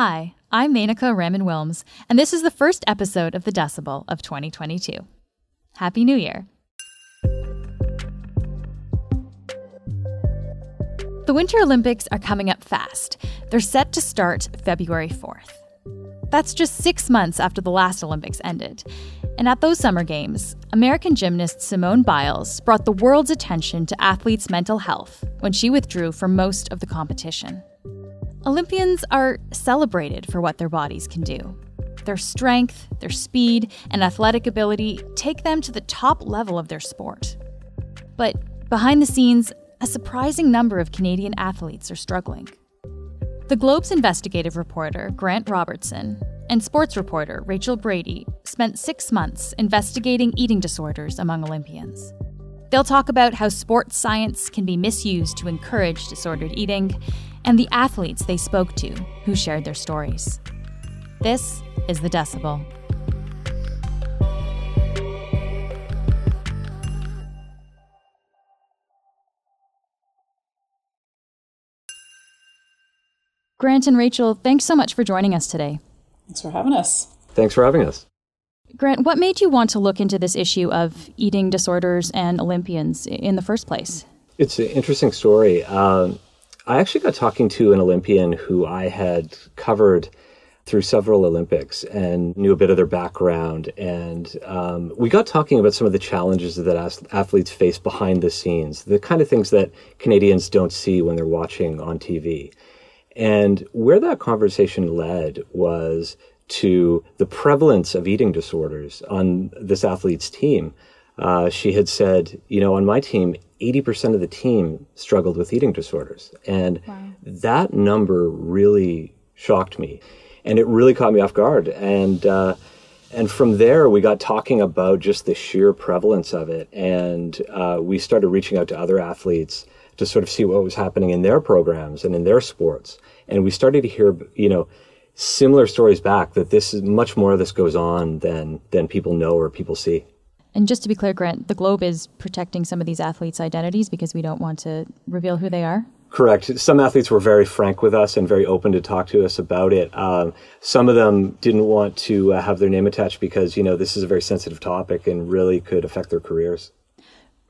Hi, I'm Menaka Raman Wilms, and this is the first episode of The Decibel of 2022. Happy New Year! The Winter Olympics are coming up fast. They're set to start February 4th. That's just six months after the last Olympics ended. And at those Summer Games, American gymnast Simone Biles brought the world's attention to athletes' mental health when she withdrew from most of the competition. Olympians are celebrated for what their bodies can do. Their strength, their speed, and athletic ability take them to the top level of their sport. But behind the scenes, a surprising number of Canadian athletes are struggling. The Globe's investigative reporter, Grant Robertson, and sports reporter, Rachel Brady, spent six months investigating eating disorders among Olympians. They'll talk about how sports science can be misused to encourage disordered eating and the athletes they spoke to who shared their stories. This is The Decibel. Grant and Rachel, thanks so much for joining us today. Thanks for having us. Thanks for having us. Grant, what made you want to look into this issue of eating disorders and Olympians in the first place? It's an interesting story. Um, I actually got talking to an Olympian who I had covered through several Olympics and knew a bit of their background. And um, we got talking about some of the challenges that athletes face behind the scenes, the kind of things that Canadians don't see when they're watching on TV. And where that conversation led was to the prevalence of eating disorders on this athlete's team. Uh, she had said, you know, on my team, 80% of the team struggled with eating disorders. And wow. that number really shocked me. And it really caught me off guard. And, uh, and from there, we got talking about just the sheer prevalence of it. And uh, we started reaching out to other athletes to sort of see what was happening in their programs and in their sports. And we started to hear, you know, similar stories back that this is much more of this goes on than than people know or people see. And just to be clear, Grant, the Globe is protecting some of these athletes' identities because we don't want to reveal who they are. Correct. Some athletes were very frank with us and very open to talk to us about it. Um, some of them didn't want to uh, have their name attached because you know this is a very sensitive topic and really could affect their careers.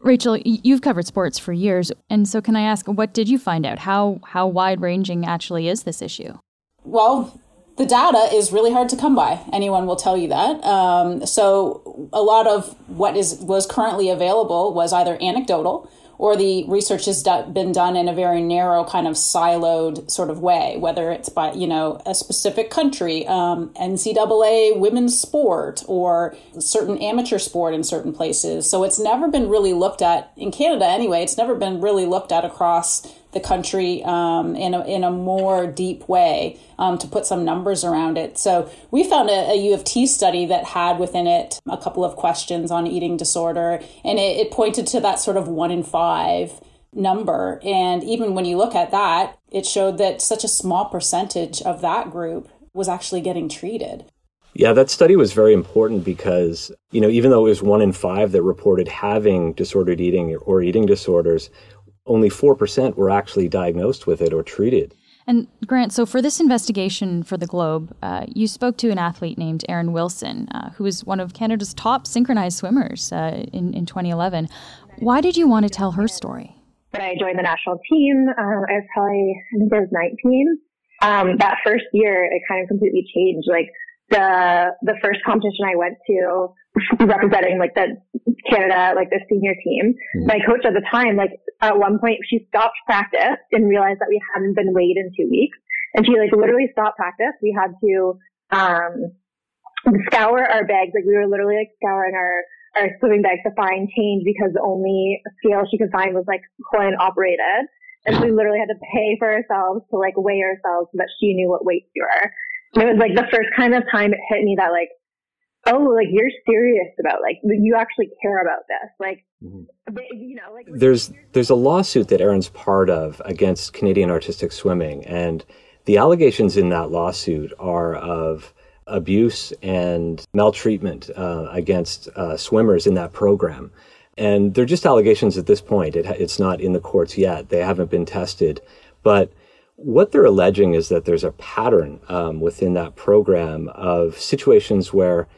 Rachel, you've covered sports for years, and so can I ask, what did you find out? How how wide ranging actually is this issue? Well, the data is really hard to come by. Anyone will tell you that. Um, so a lot of what is was currently available was either anecdotal or the research has been done in a very narrow kind of siloed sort of way, whether it's by you know a specific country, um, NCAA women's sport, or certain amateur sport in certain places. So it's never been really looked at in Canada anyway. It's never been really looked at across the country um, in, a, in a more deep way um, to put some numbers around it. So we found a, a, U of T study that had within it a couple of questions on eating disorder, and it, it pointed to that sort of one in five number. And even when you look at that, it showed that such a small percentage of that group was actually getting treated. Yeah, that study was very important because, you know, even though it was one in five that reported having disordered eating or eating disorders, only 4% were actually diagnosed with it or treated. And Grant, so for this investigation for the Globe, uh, you spoke to an athlete named Erin Wilson, uh, who was one of Canada's top synchronized swimmers uh, in, in 2011. Why did you want to tell her story? When I joined the national team, uh, I was probably, I think I was 19. Um, that first year, it kind of completely changed. Like the the first competition I went to, representing like the Canada, like the senior team. Mm-hmm. My coach at the time, like at one point, she stopped practice and realized that we hadn't been weighed in two weeks, and she like literally stopped practice. We had to um scour our bags, like we were literally like scouring our our swimming bags to find change because the only scale she could find was like coin operated. And so we literally had to pay for ourselves to like weigh ourselves so that she knew what weights we were. And it was like the first kind of time it hit me that like oh, like you're serious about like you actually care about this, like. Mm-hmm. You know, like there's there's a lawsuit that Erin's part of against Canadian Artistic Swimming, and the allegations in that lawsuit are of abuse and maltreatment uh, against uh, swimmers in that program. And they're just allegations at this point. It, it's not in the courts yet. They haven't been tested. But what they're alleging is that there's a pattern um, within that program of situations where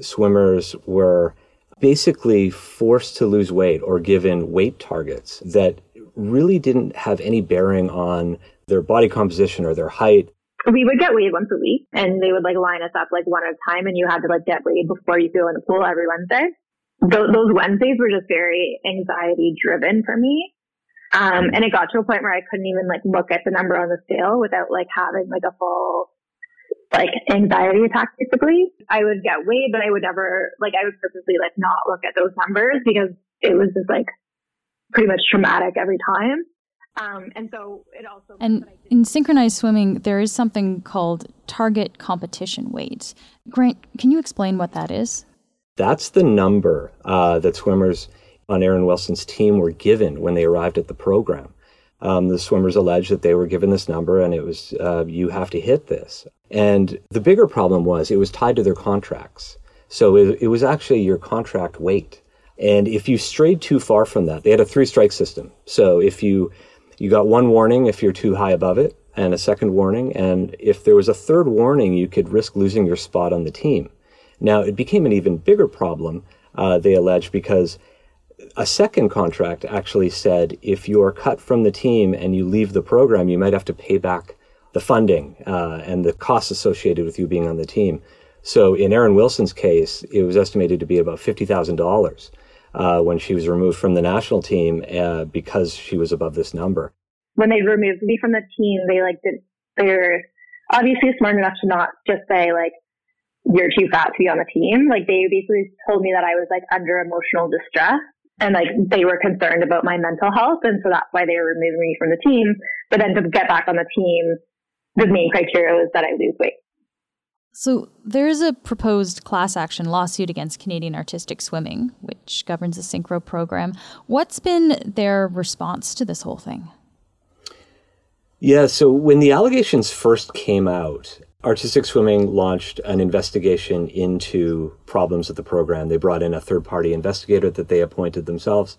swimmers were basically forced to lose weight or given weight targets that really didn't have any bearing on their body composition or their height. We would get weighed once a week and they would like line us up like one at a time and you had to like get weighed before you go in the pool every Wednesday. Th- those Wednesdays were just very anxiety driven for me. Um, and it got to a point where I couldn't even like look at the number on the scale without like having like a full like anxiety attack basically. I would get weighed, but I would never like I would purposely like not look at those numbers because it was just like pretty much traumatic every time. Um, and so it also and in synchronized swimming there is something called target competition weight. Grant, can you explain what that is? That's the number uh, that swimmers on Erin Wilson's team were given when they arrived at the program. Um, the swimmers alleged that they were given this number and it was, uh, you have to hit this. And the bigger problem was it was tied to their contracts. So it, it was actually your contract weight. And if you strayed too far from that, they had a three strike system. So if you, you got one warning if you're too high above it and a second warning. And if there was a third warning, you could risk losing your spot on the team. Now, it became an even bigger problem, uh, they alleged, because a second contract actually said if you are cut from the team and you leave the program, you might have to pay back the funding uh, and the costs associated with you being on the team. So in Erin Wilson's case, it was estimated to be about fifty thousand uh, dollars when she was removed from the national team uh, because she was above this number. When they removed me from the team, they like did. They're obviously smart enough to not just say like you're too fat to be on the team. Like they basically told me that I was like under emotional distress and like they were concerned about my mental health. And so that's why they were removing me from the team. But then to get back on the team, the main criteria was that I lose weight. So there is a proposed class action lawsuit against Canadian Artistic Swimming, which governs the synchro program. What's been their response to this whole thing? Yeah, so when the allegations first came out, Artistic Swimming launched an investigation into problems with the program. They brought in a third party investigator that they appointed themselves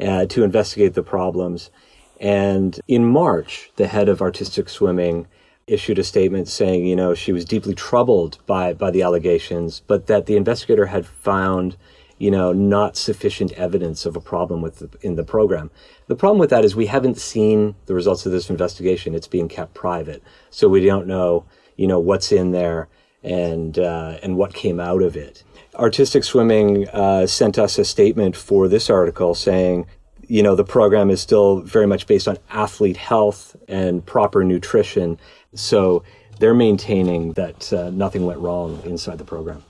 uh, to investigate the problems. And in March, the head of Artistic Swimming issued a statement saying, you know, she was deeply troubled by, by the allegations, but that the investigator had found, you know, not sufficient evidence of a problem with the, in the program. The problem with that is we haven't seen the results of this investigation. It's being kept private. So we don't know you know what's in there and uh, and what came out of it. Artistic Swimming uh, sent us a statement for this article saying, you know, the program is still very much based on athlete health and proper nutrition. So they're maintaining that uh, nothing went wrong inside the program.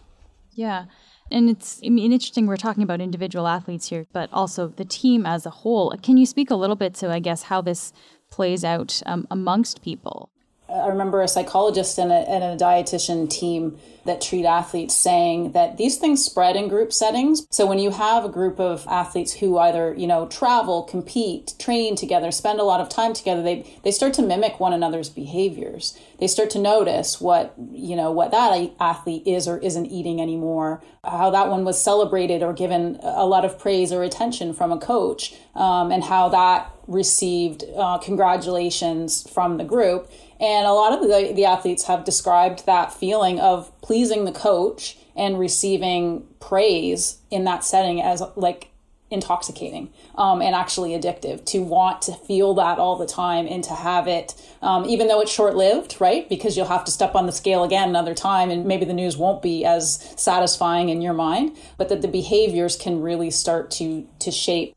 Yeah. And it's I mean, interesting. We're talking about individual athletes here, but also the team as a whole. Can you speak a little bit to, I guess, how this plays out um, amongst people? I remember a psychologist and a, and a dietitian team that treat athletes saying that these things spread in group settings. So when you have a group of athletes who either, you know, travel, compete, train together, spend a lot of time together, they they start to mimic one another's behaviors. They start to notice what, you know, what that athlete is or isn't eating anymore, how that one was celebrated or given a lot of praise or attention from a coach, um, and how that received uh, congratulations from the group and a lot of the, the athletes have described that feeling of pleasing the coach and receiving praise in that setting as like intoxicating um, and actually addictive. To want to feel that all the time and to have it um, even though it's short-lived right? Because you'll have to step on the scale again another time and maybe the news won't be as satisfying in your mind. But that the behaviors can really start to to shape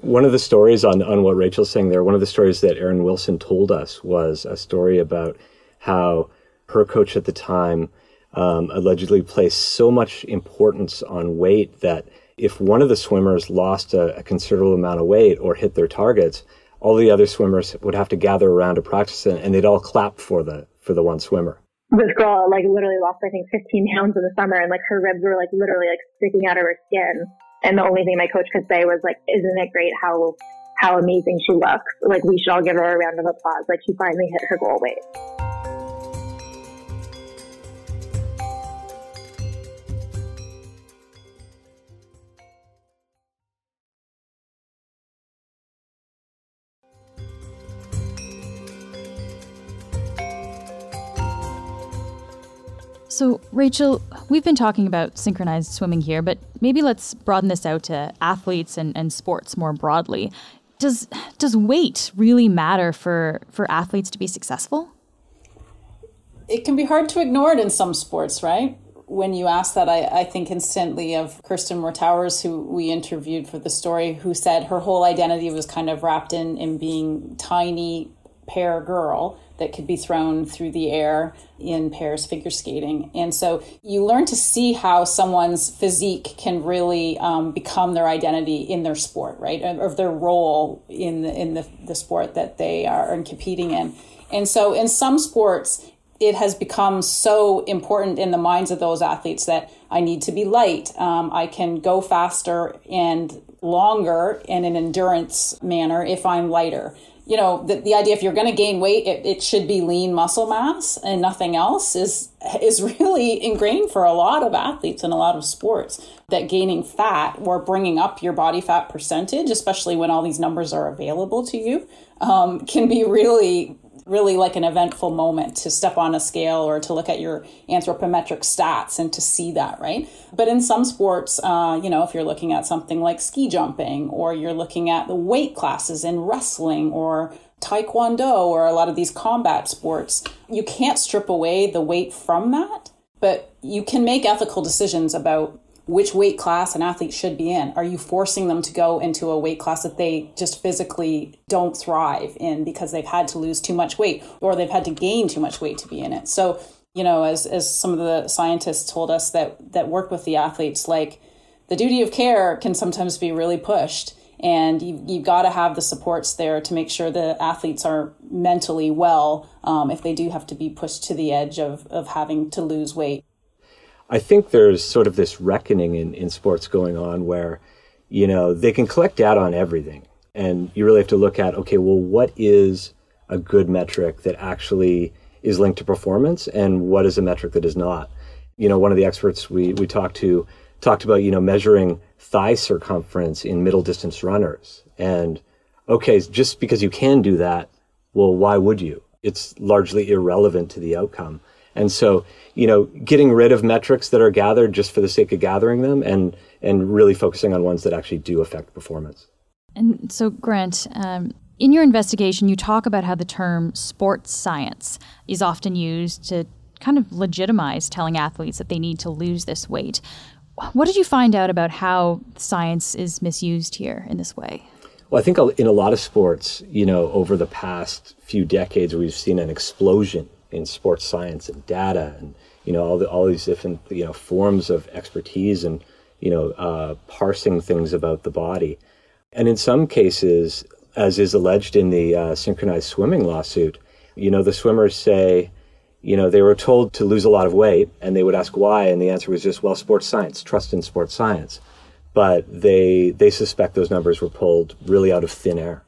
one of the stories on, on what Rachel's saying there, one of the stories that Erin Wilson told us was a story about how her coach at the time um, allegedly placed so much importance on weight that if one of the swimmers lost a, a, considerable amount of weight or hit their targets, all the other swimmers would have to gather around to practice and, and they'd all clap for the for the one swimmer. This girl like literally lost I think 15 pounds in the summer and like her ribs were like literally like sticking out of her skin. And the only thing my coach could say was like, isn't it great how, how amazing she looks? Like we should all give her a round of applause. Like she finally hit her goal weight. So, Rachel, we've been talking about synchronized swimming here, but maybe let's broaden this out to athletes and, and sports more broadly. Does does weight really matter for, for athletes to be successful? It can be hard to ignore it in some sports, right? When you ask that, I, I think instantly of Kirsten Moore-Towers, who we interviewed for the story, who said her whole identity was kind of wrapped in, in being tiny pair girl that could be thrown through the air in pairs figure skating. And so you learn to see how someone's physique can really um, become their identity in their sport, right? Or their role in the, in the, the sport that they are competing in. And so in some sports, it has become so important in the minds of those athletes that I need to be light. Um, I can go faster and longer in an endurance manner if I'm lighter you know the, the idea if you're going to gain weight it, it should be lean muscle mass and nothing else is is really ingrained for a lot of athletes in a lot of sports that gaining fat or bringing up your body fat percentage especially when all these numbers are available to you um, can be really really like an eventful moment to step on a scale or to look at your anthropometric stats and to see that, right? But in some sports, uh, you know, if you're looking at something like ski jumping or you're looking at the weight classes in wrestling or taekwondo or a lot of these combat sports, you can't strip away the weight from that, but you can make ethical decisions about which weight class an athlete should be in. Are you forcing them to go into a weight class that they just physically don't thrive in because they've had to lose too much weight or they've had to gain too much weight to be in it? So, you know, as, as some of the scientists told us that, that work with the athletes, like the duty of care can sometimes be really pushed. And you, you've got to have the supports there to make sure the athletes are mentally well um, if they do have to be pushed to the edge of, of having to lose weight. I think there's sort of this reckoning in, in sports going on where, you know, they can collect data on everything. And you really have to look at, okay, well, what is a good metric that actually is linked to performance and what is a metric that is not? You know, one of the experts we, we talked to talked about, you know, measuring thigh circumference in middle distance runners. And okay, just because you can do that, well, why would you? It's largely irrelevant to the outcome. And so, you know, getting rid of metrics that are gathered just for the sake of gathering them and, and really focusing on ones that actually do affect performance. And so, Grant, um, in your investigation, you talk about how the term sports science is often used to kind of legitimize telling athletes that they need to lose this weight. What did you find out about how science is misused here in this way? Well, I think in a lot of sports, you know, over the past few decades, we've seen an explosion in sports science and data and you know all the all these different you know forms of expertise and you know uh, parsing things about the body. And in some cases as is alleged in the uh, synchronized swimming lawsuit you know the swimmers say you know they were told to lose a lot of weight and they would ask why and the answer was just well sports science trust in sports science. But they they suspect those numbers were pulled really out of thin air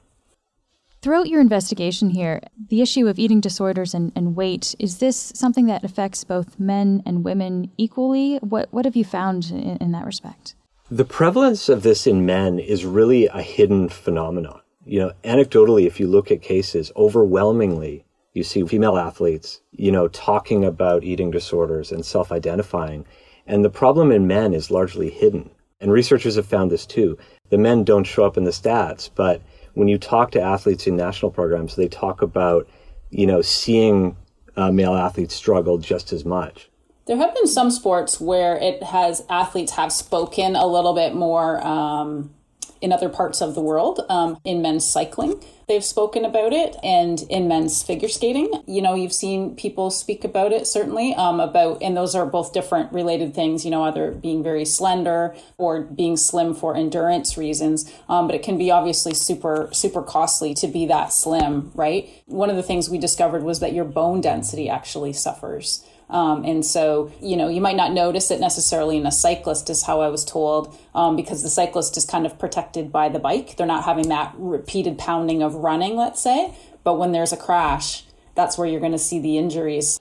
Throughout your investigation here, the issue of eating disorders and, and weight, is this something that affects both men and women equally? What, what have you found in, in that respect? The prevalence of this in men is really a hidden phenomenon. You know, anecdotally, if you look at cases, overwhelmingly, you see female athletes, you know, talking about eating disorders and self identifying. And the problem in men is largely hidden. And researchers have found this too. The men don't show up in the stats, but when you talk to athletes in national programs, they talk about, you know, seeing uh, male athletes struggle just as much. There have been some sports where it has athletes have spoken a little bit more um, in other parts of the world. Um, in men's cycling, they've spoken about it, and in men's figure skating, you know, you've seen people speak about it certainly um, about, and those are both different related things. You know, either being very slender or being slim for endurance reasons. Um, but it can be obviously super super costly to be that slim, right? One of the things we discovered was that your bone density actually suffers. Um, and so, you know, you might not notice it necessarily in a cyclist, is how I was told, um, because the cyclist is kind of protected by the bike. They're not having that repeated pounding of running, let's say. But when there's a crash, that's where you're going to see the injuries.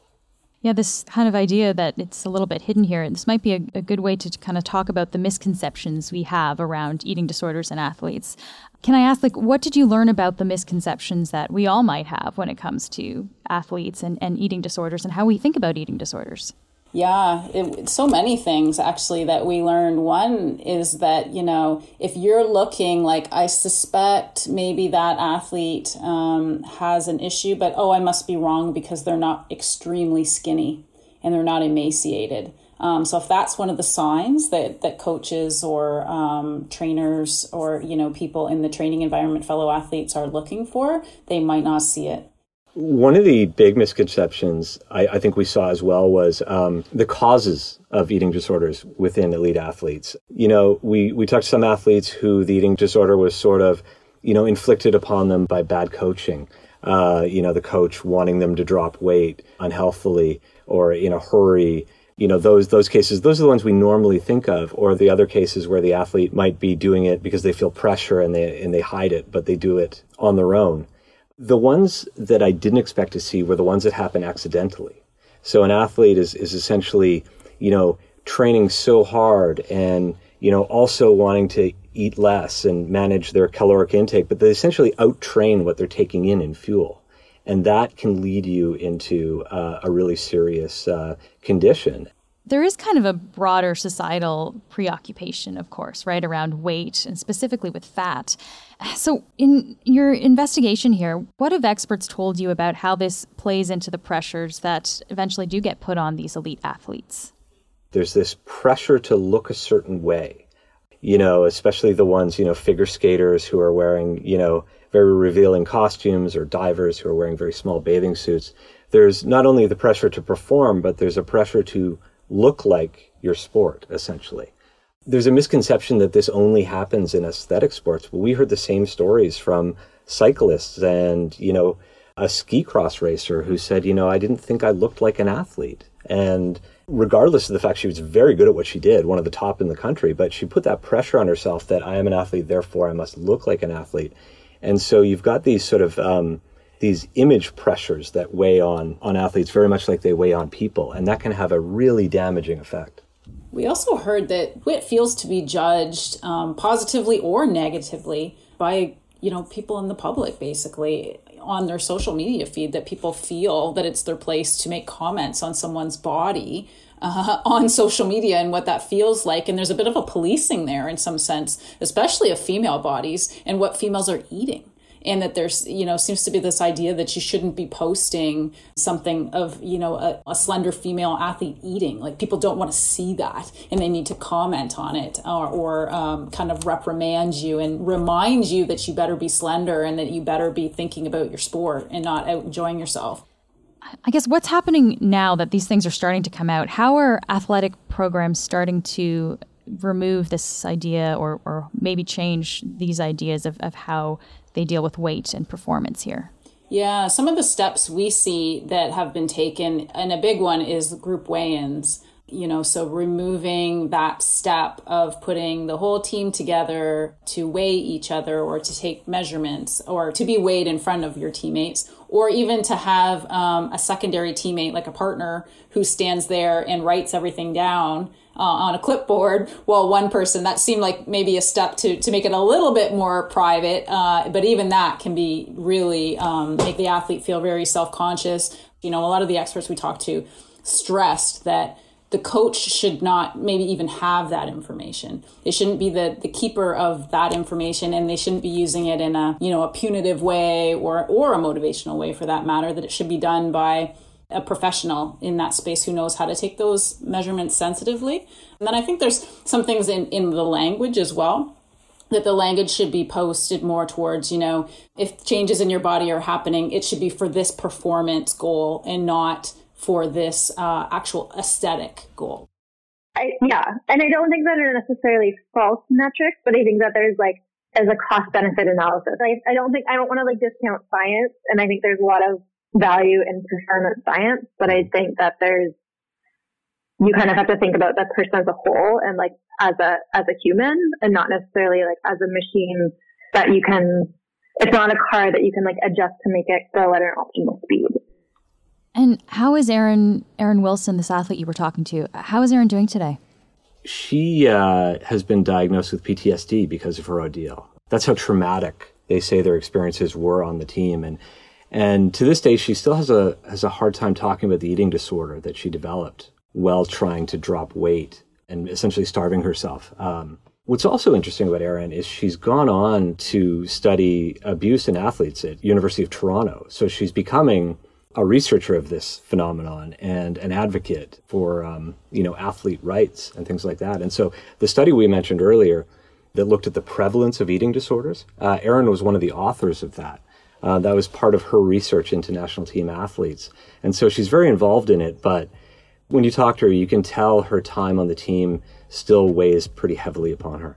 Yeah, this kind of idea that it's a little bit hidden here. This might be a, a, good way to kind of talk about the misconceptions we have around eating disorders in athletes. Can I ask, like, what did you learn about the misconceptions that we all might have when it comes to athletes and, and eating disorders and how we think about eating disorders? Yeah, it, so many things actually that we learned. One is that, you know, if you're looking like, I suspect maybe that athlete um, has an issue, but oh, I must be wrong because they're not extremely skinny and they're not emaciated. Um, so if that's one of the signs that, that coaches or um, trainers or, you know, people in the training environment, fellow athletes are looking for, they might not see it. One of the big misconceptions I, I think we saw as well was um, the causes of eating disorders within elite athletes. You know, we, we talked to some athletes who the eating disorder was sort of, you know, inflicted upon them by bad coaching. Uh, you know, the coach wanting them to drop weight unhealthily or in a hurry. You know, those those cases, those are the ones we normally think of, or the other cases where the athlete might be doing it because they feel pressure and they and they hide it, but they do it on their own. The ones that I didn't expect to see were the ones that happen accidentally. So an athlete is, is essentially, you know, training so hard and, you know, also wanting to eat less and manage their caloric intake, but they essentially outtrain what they're taking in in fuel. And that can lead you into uh, a really serious uh, condition there is kind of a broader societal preoccupation, of course, right, around weight and specifically with fat. So, in your investigation here, what have experts told you about how this plays into the pressures that eventually do get put on these elite athletes? There's this pressure to look a certain way, you know, especially the ones, you know, figure skaters who are wearing, you know, very revealing costumes or divers who are wearing very small bathing suits. There's not only the pressure to perform, but there's a pressure to look like your sport, essentially. There's a misconception that this only happens in aesthetic sports, but we heard the same stories from cyclists and, you know, a ski cross racer who said, you know, I didn't think I looked like an athlete. And regardless of the fact she was very good at what she did, one of the top in the country, but she put that pressure on herself that I am an athlete, therefore I must look like an athlete. And so you've got these sort of um, these image pressures that weigh on on athletes very much like they weigh on people and that can have a really damaging effect we also heard that wit feels to be judged um, positively or negatively by you know people in the public basically on their social media feed that people feel that it's their place to make comments on someone's body uh, on social media and what that feels like. And there's a bit of a policing there in some sense, especially of female bodies and what females are eating and that there's you know seems to be this idea that you shouldn't be posting something of you know a, a slender female athlete eating. Like people don't want to see that and they need to comment on it or, or um, kind of reprimand you and remind you that you better be slender and that you better be thinking about your sport and not out enjoying yourself. I guess what's happening now that these things are starting to come out, how are athletic programs starting to remove this idea or, or maybe change these ideas of, of how they deal with weight and performance here? Yeah, some of the steps we see that have been taken, and a big one is group weigh ins. You know, so removing that step of putting the whole team together to weigh each other or to take measurements or to be weighed in front of your teammates, or even to have um, a secondary teammate, like a partner, who stands there and writes everything down uh, on a clipboard while one person that seemed like maybe a step to, to make it a little bit more private uh, but even that can be really um, make the athlete feel very self-conscious you know a lot of the experts we talked to stressed that the coach should not maybe even have that information. They shouldn't be the, the keeper of that information and they shouldn't be using it in a, you know, a punitive way or or a motivational way for that matter, that it should be done by a professional in that space who knows how to take those measurements sensitively. And then I think there's some things in, in the language as well that the language should be posted more towards, you know, if changes in your body are happening, it should be for this performance goal and not for this uh, actual aesthetic goal. I, yeah. And I don't think that are necessarily false metrics, but I think that there's like, as a cost benefit analysis. I, I don't think, I don't want to like discount science. And I think there's a lot of value in performance science, but I think that there's you kind of have to think about that person as a whole and like as a as a human and not necessarily like as a machine that you can it's not a car that you can like adjust to make it go at an optimal speed. And how is Erin Erin Wilson, this athlete you were talking to, how is Erin doing today? She uh, has been diagnosed with PTSD because of her ordeal. That's how traumatic they say their experiences were on the team, and and to this day, she still has a has a hard time talking about the eating disorder that she developed. while trying to drop weight and essentially starving herself. Um, what's also interesting about Erin is she's gone on to study abuse in athletes at University of Toronto. So she's becoming a researcher of this phenomenon and an advocate for um, you know athlete rights and things like that. And so the study we mentioned earlier that looked at the prevalence of eating disorders, uh, Erin was one of the authors of that. Uh, that was part of her research into national team athletes, and so she's very involved in it. But when you talk to her, you can tell her time on the team still weighs pretty heavily upon her.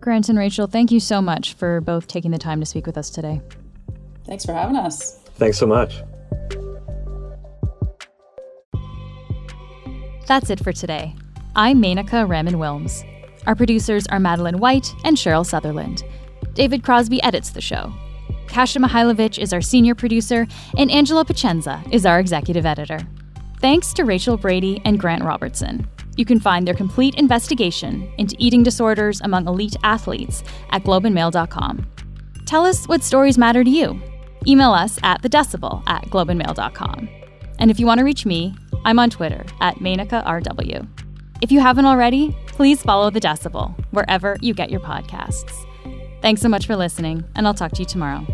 Grant and Rachel, thank you so much for both taking the time to speak with us today. Thanks for having us. Thanks so much. That's it for today. I'm Menaka Raman Wilms. Our producers are Madeline White and Cheryl Sutherland. David Crosby edits the show. Kasia Mychajlowycz is our senior producer, and Angela Pacienza is our executive editor. Thanks to Rachel Brady and Grant Robertson. You can find their complete investigation into eating disorders among elite athletes at globeandmail.com. Tell us what stories matter to you. Email us at thedecibel at globeandmail.com. And if you want to reach me, I'm on Twitter at MenakaRW. If you haven't already, please follow The Decibel wherever you get your podcasts. Thanks so much for listening, and I'll talk to you tomorrow.